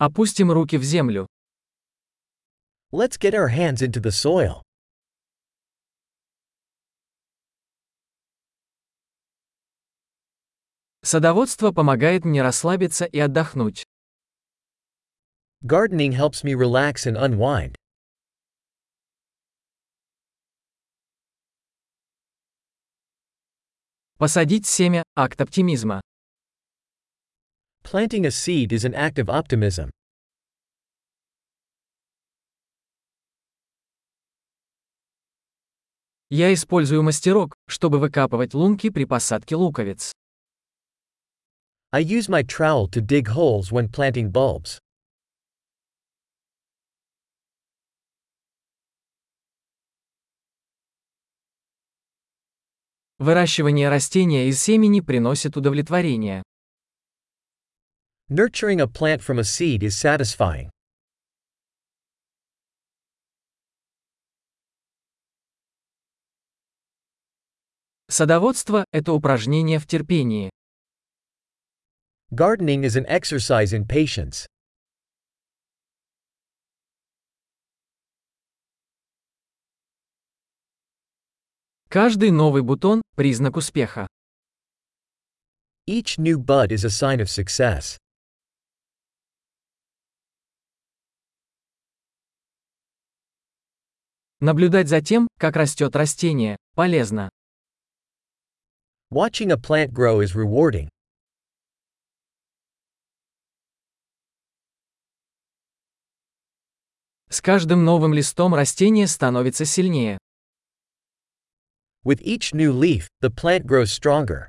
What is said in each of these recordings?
Опустим руки в землю. Let's get our hands into the soil. Садоводство помогает мне расслабиться и отдохнуть. Gardening helps me relax and unwind. Посадить семя – акт оптимизма. Planting a seed is an act of optimism. Я использую мастерок, чтобы выкапывать лунки при посадке луковиц. I use my trowel to dig holes when planting bulbs. Выращивание растения из семени приносит удовлетворение. Nurturing a plant from a seed is satisfying. Садоводство – это упражнение в терпении. Gardening is an exercise in patience. Каждый новый бутон – признак успеха. Each new bud is a sign of success. Наблюдать за тем, как растет растение, полезно. Watching a plant grow is rewarding. С каждым новым листом растение становится сильнее. With each new leaf, the plant grows stronger.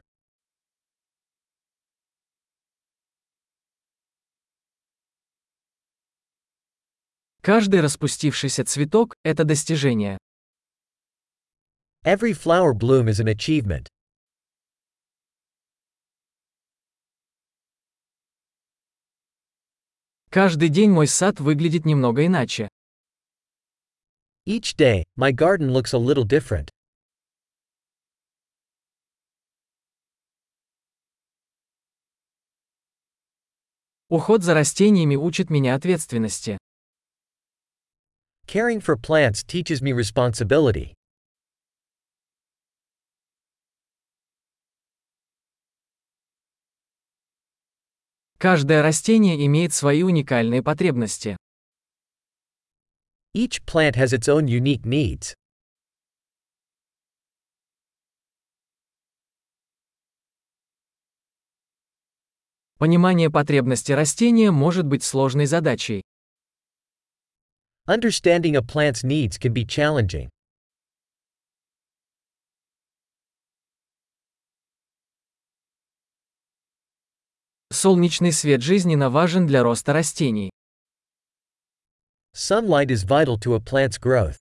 Каждый распустившийся цветок – это достижение. Every flower bloom is an achievement. Каждый день мой сад выглядит немного иначе. Each day, my garden looks a little different. Уход за растениями учит меня ответственности. Caring for plants teaches me responsibility. Каждое растение имеет свои уникальные потребности. Each plant has its own unique needs. Понимание потребности растения может быть сложной задачей. Understanding a plant's needs can be challenging. Солнечный свет жизненно важен для роста растений. Sunlight is vital to a plant's growth.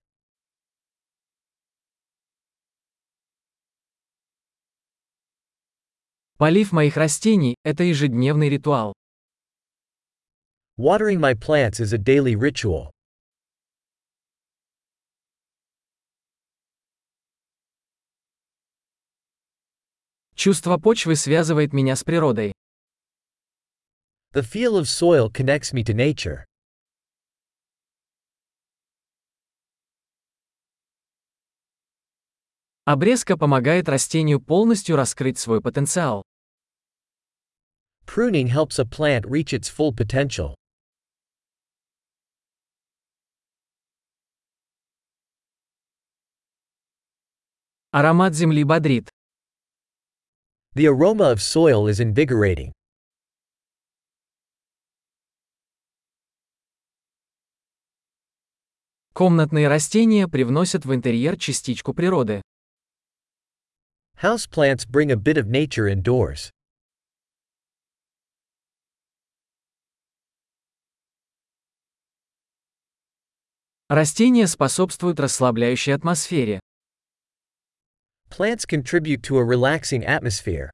Полив моих растений – это ежедневный ритуал. Watering my plants is a daily ritual. Чувство почвы связывает меня с природой. The feel of soil connects me to nature. Обрезка помогает растению полностью раскрыть свой потенциал. Pruning helps a plant reach its full potential. Аромат земли бодрит. The aroma of soil is invigorating. Комнатные растения привносят в интерьер частичку природы. Houseplants bring a bit of nature indoors. Растения способствуют расслабляющей атмосфере. Plants contribute to a relaxing atmosphere.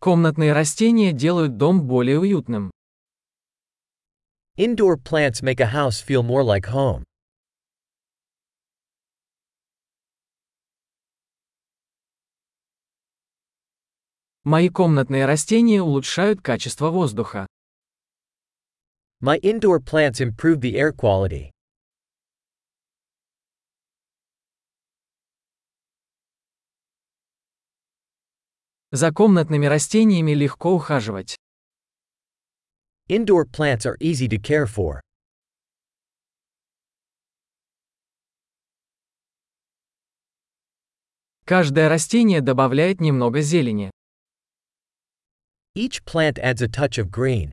Комнатные растения делают дом более уютным. Indoor plants make a house feel more like home. Мои комнатные растения улучшают качество воздуха. My indoor plants improve the air quality. За комнатными растениями легко ухаживать. Indoor plants are easy to care for. Каждое растение добавляет немного зелени. Each plant adds a touch of green.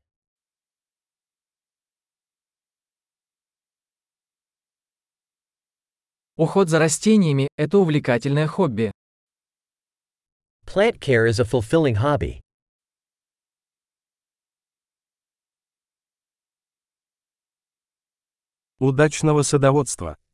Уход за растениями – это увлекательное хобби. Plant care is a fulfilling hobby. Удачного садоводства!